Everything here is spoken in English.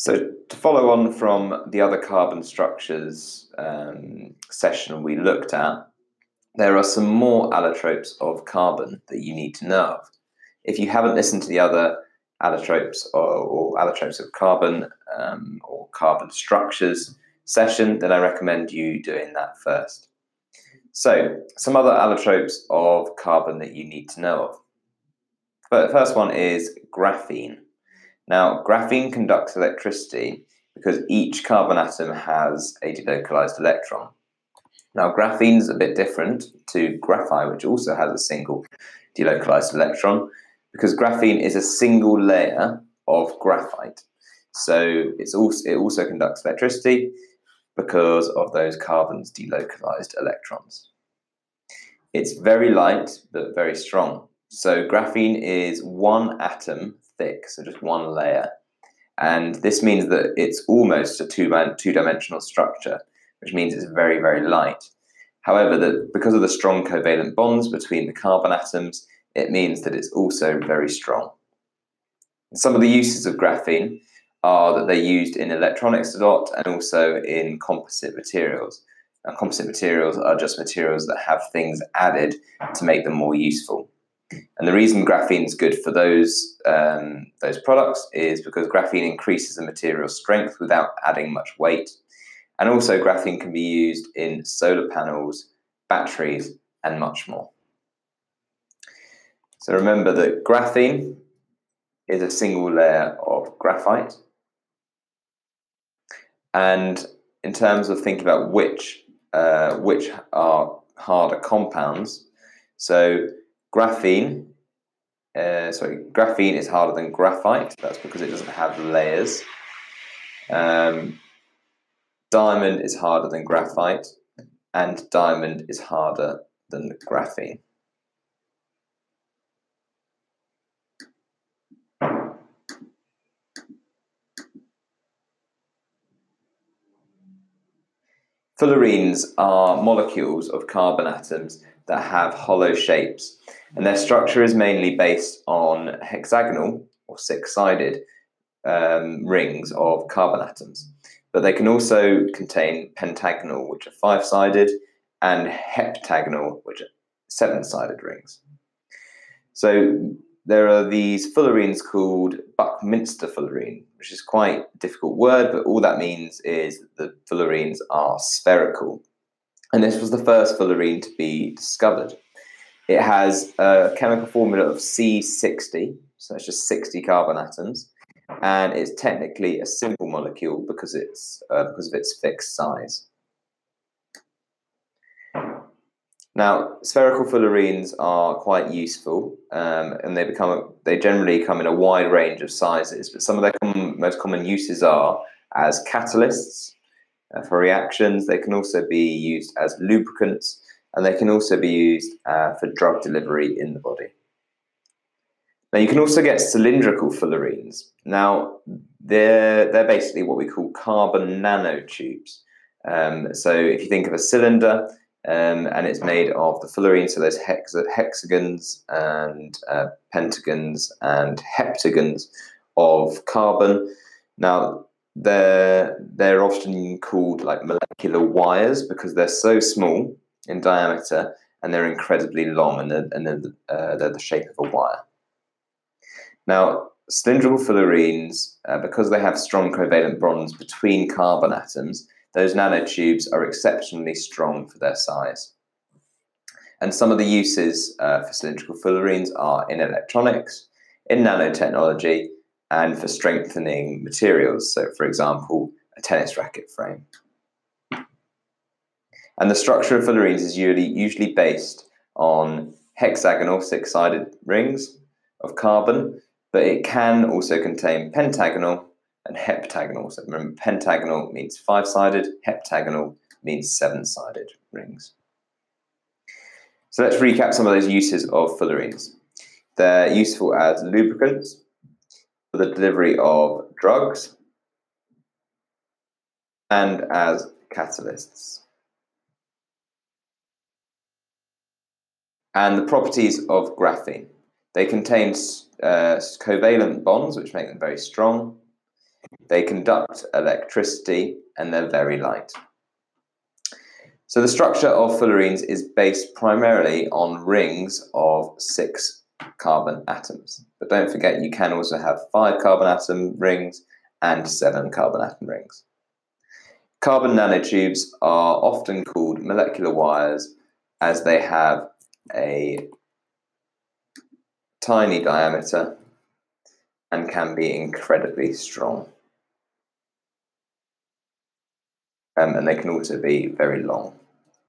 So, to follow on from the other carbon structures um, session we looked at, there are some more allotropes of carbon that you need to know of. If you haven't listened to the other allotropes or, or allotropes of carbon um, or carbon structures session, then I recommend you doing that first. So, some other allotropes of carbon that you need to know of. But The first one is graphene. Now, graphene conducts electricity because each carbon atom has a delocalized electron. Now, graphene is a bit different to graphite, which also has a single delocalized electron, because graphene is a single layer of graphite. So it's also, it also conducts electricity because of those carbon's delocalized electrons. It's very light but very strong. So graphene is one atom thick, so just one layer. And this means that it's almost a two, two-dimensional structure, which means it's very, very light. However, that because of the strong covalent bonds between the carbon atoms, it means that it's also very strong. Some of the uses of graphene are that they're used in electronics a lot and also in composite materials. Now, composite materials are just materials that have things added to make them more useful. And the reason graphene is good for those um, those products is because graphene increases the material strength without adding much weight. And also, graphene can be used in solar panels, batteries, and much more. So remember that graphene is a single layer of graphite. And in terms of thinking about which uh, which are harder compounds, so Graphene, uh, sorry, graphene is harder than graphite. That's because it doesn't have layers. Um, diamond is harder than graphite, and diamond is harder than graphene. Fullerenes are molecules of carbon atoms that have hollow shapes, and their structure is mainly based on hexagonal or six sided um, rings of carbon atoms. But they can also contain pentagonal, which are five sided, and heptagonal, which are seven sided rings. So there are these fullerenes called Buckminster fullerene, which is quite a difficult word, but all that means is the fullerenes are spherical. And this was the first fullerene to be discovered. It has a chemical formula of C60, so it's just 60 carbon atoms, and it's technically a simple molecule because it's uh, because of its fixed size. Now, spherical fullerenes are quite useful, um, and they become they generally come in a wide range of sizes. But some of their com most common uses are as catalysts, for reactions. They can also be used as lubricants, and they can also be used uh, for drug delivery in the body. Now, you can also get cylindrical fullerenes. Now, they're, they're basically what we call carbon nanotubes. Um, so, if you think of a cylinder, um, and it's made of the fullerene, so there's hex hexagons and uh, pentagons and heptagons of carbon. Now, they're they're often called like molecular wires because they're so small in diameter and they're incredibly long and they're, and they're, uh, they're the shape of a wire. Now, cylindrical fullerenes, uh, because they have strong covalent bonds between carbon atoms, those nanotubes are exceptionally strong for their size. And some of the uses uh, for cylindrical fullerenes are in electronics, in nanotechnology, and for strengthening materials. So, for example, a tennis racket frame. And the structure of fullerenes is usually, usually based on hexagonal six sided rings of carbon, but it can also contain pentagonal and heptagonal. So remember, pentagonal means five sided, heptagonal means seven sided rings. So let's recap some of those uses of fullerenes. They're useful as lubricants, for the delivery of drugs and as catalysts. And the properties of graphene. They contain uh, covalent bonds, which make them very strong. They conduct electricity and they're very light. So the structure of fullerenes is based primarily on rings of six carbon atoms. But don't forget you can also have five carbon atom rings and seven carbon atom rings. Carbon nanotubes are often called molecular wires as they have a tiny diameter and can be incredibly strong. Um, and they can also be very long.